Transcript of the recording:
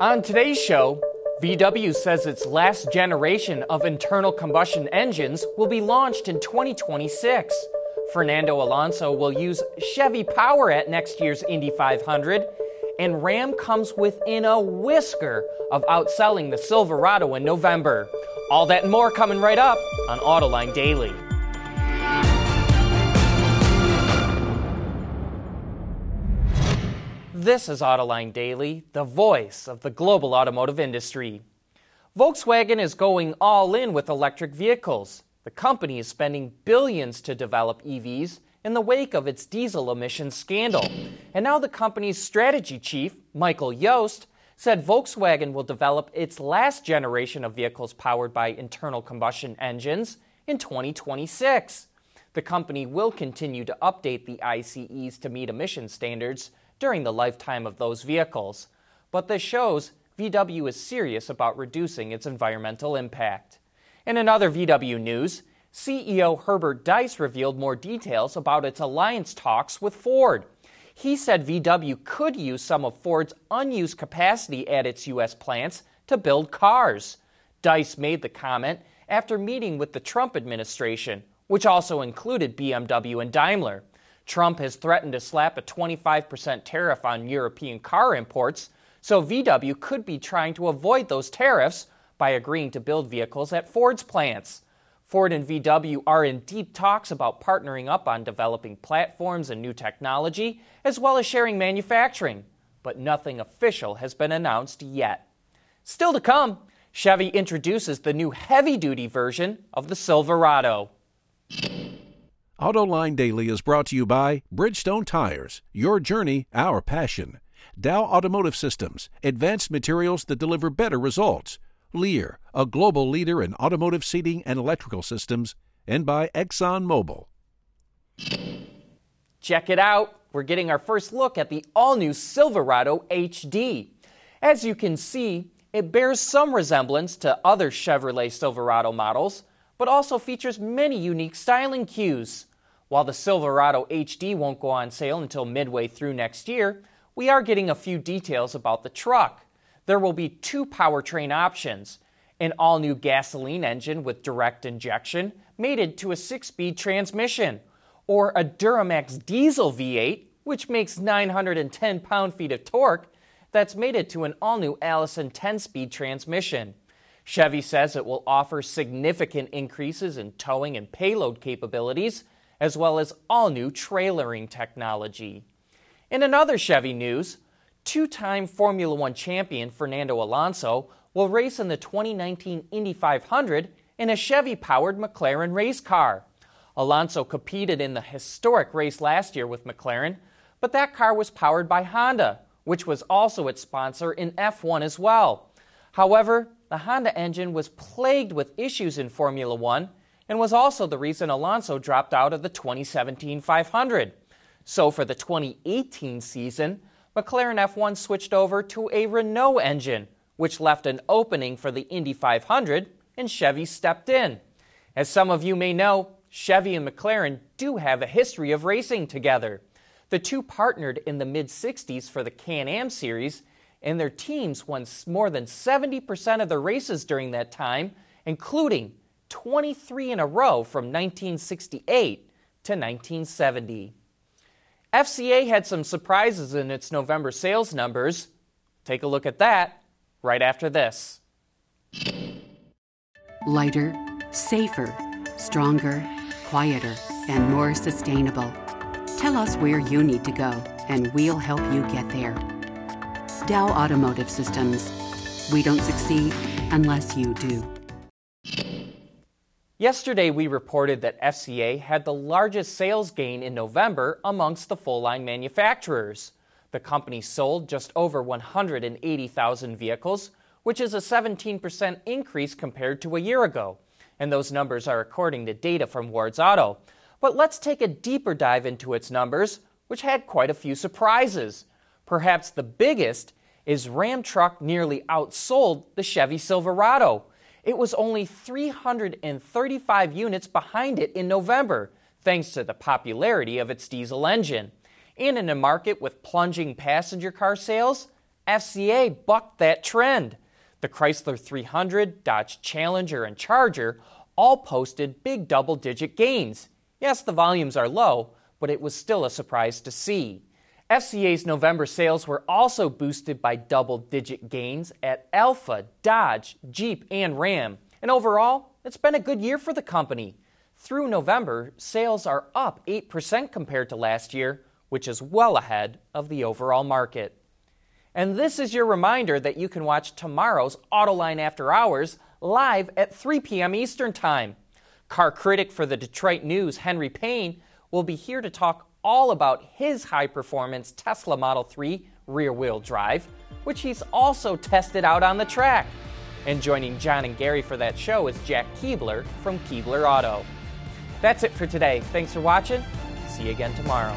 On today's show, VW says its last generation of internal combustion engines will be launched in 2026. Fernando Alonso will use Chevy power at next year's Indy 500, and Ram comes within a whisker of outselling the Silverado in November. All that and more coming right up on Autoline Daily. This is Autoline Daily, the voice of the global automotive industry. Volkswagen is going all in with electric vehicles. The company is spending billions to develop EVs in the wake of its diesel emissions scandal. And now the company's strategy chief, Michael Jost, said Volkswagen will develop its last generation of vehicles powered by internal combustion engines in 2026. The company will continue to update the ICEs to meet emission standards during the lifetime of those vehicles. But this shows VW is serious about reducing its environmental impact. In another VW news, CEO Herbert Diess revealed more details about its alliance talks with Ford. He said VW could use some of Ford's unused capacity at its U.S. plants to build cars. Diess made the comment after meeting with the Trump administration, which also included BMW and Daimler. Trump has threatened to slap a 25% tariff on European car imports, so VW could be trying to avoid those tariffs by agreeing to build vehicles at Ford's plants. Ford and VW are in deep talks about partnering up on developing platforms and new technology, as well as sharing manufacturing, but nothing official has been announced yet. Still to come, Chevy introduces the new heavy duty version of the Silverado. AutoLine Daily is brought to you by Bridgestone Tires, your journey, our passion. Dow Automotive Systems, advanced materials that deliver better results. Lear, a global leader in automotive seating and electrical systems, and by ExxonMobil. Check it out. We're getting our first look at the all new Silverado HD. As you can see, it bears some resemblance to other Chevrolet Silverado models, but also features many unique styling cues. While the Silverado HD won't go on sale until midway through next year, we are getting a few details about the truck. There will be two powertrain options an all new gasoline engine with direct injection mated to a six speed transmission, or a Duramax diesel V8, which makes 910 pound feet of torque, that's mated to an all new Allison 10 speed transmission. Chevy says it will offer significant increases in towing and payload capabilities as well as all new trailering technology. In another Chevy news, two time Formula One champion Fernando Alonso will race in the 2019 Indy 500 in a Chevy powered McLaren race car. Alonso competed in the historic race last year with McLaren, but that car was powered by Honda, which was also its sponsor in F1 as well. However, the Honda engine was plagued with issues in Formula One and was also the reason Alonso dropped out of the 2017 500. So for the 2018 season, McLaren F1 switched over to a Renault engine, which left an opening for the Indy 500, and Chevy stepped in. As some of you may know, Chevy and McLaren do have a history of racing together. The two partnered in the mid 60s for the Can Am series, and their teams won more than 70% of the races during that time, including 23 in a row from 1968 to 1970. FCA had some surprises in its November sales numbers. Take a look at that right after this. Lighter, safer, stronger, quieter, and more sustainable. Tell us where you need to go, and we'll help you get there. Dow Automotive Systems. We don't succeed unless you do. Yesterday, we reported that FCA had the largest sales gain in November amongst the full line manufacturers. The company sold just over 180,000 vehicles, which is a 17% increase compared to a year ago. And those numbers are according to data from Wards Auto. But let's take a deeper dive into its numbers, which had quite a few surprises. Perhaps the biggest is Ram Truck nearly outsold the Chevy Silverado. It was only 335 units behind it in November, thanks to the popularity of its diesel engine. And in a market with plunging passenger car sales, FCA bucked that trend. The Chrysler 300, Dodge Challenger, and Charger all posted big double digit gains. Yes, the volumes are low, but it was still a surprise to see. FCA's November sales were also boosted by double digit gains at Alfa, Dodge, Jeep, and Ram. And overall, it's been a good year for the company. Through November, sales are up 8% compared to last year, which is well ahead of the overall market. And this is your reminder that you can watch tomorrow's Autoline After Hours live at 3 p.m. Eastern Time. Car critic for the Detroit News, Henry Payne, will be here to talk all about his high performance Tesla Model 3 rear wheel drive, which he's also tested out on the track. And joining John and Gary for that show is Jack Keebler from Keebler Auto. That's it for today. Thanks for watching. See you again tomorrow.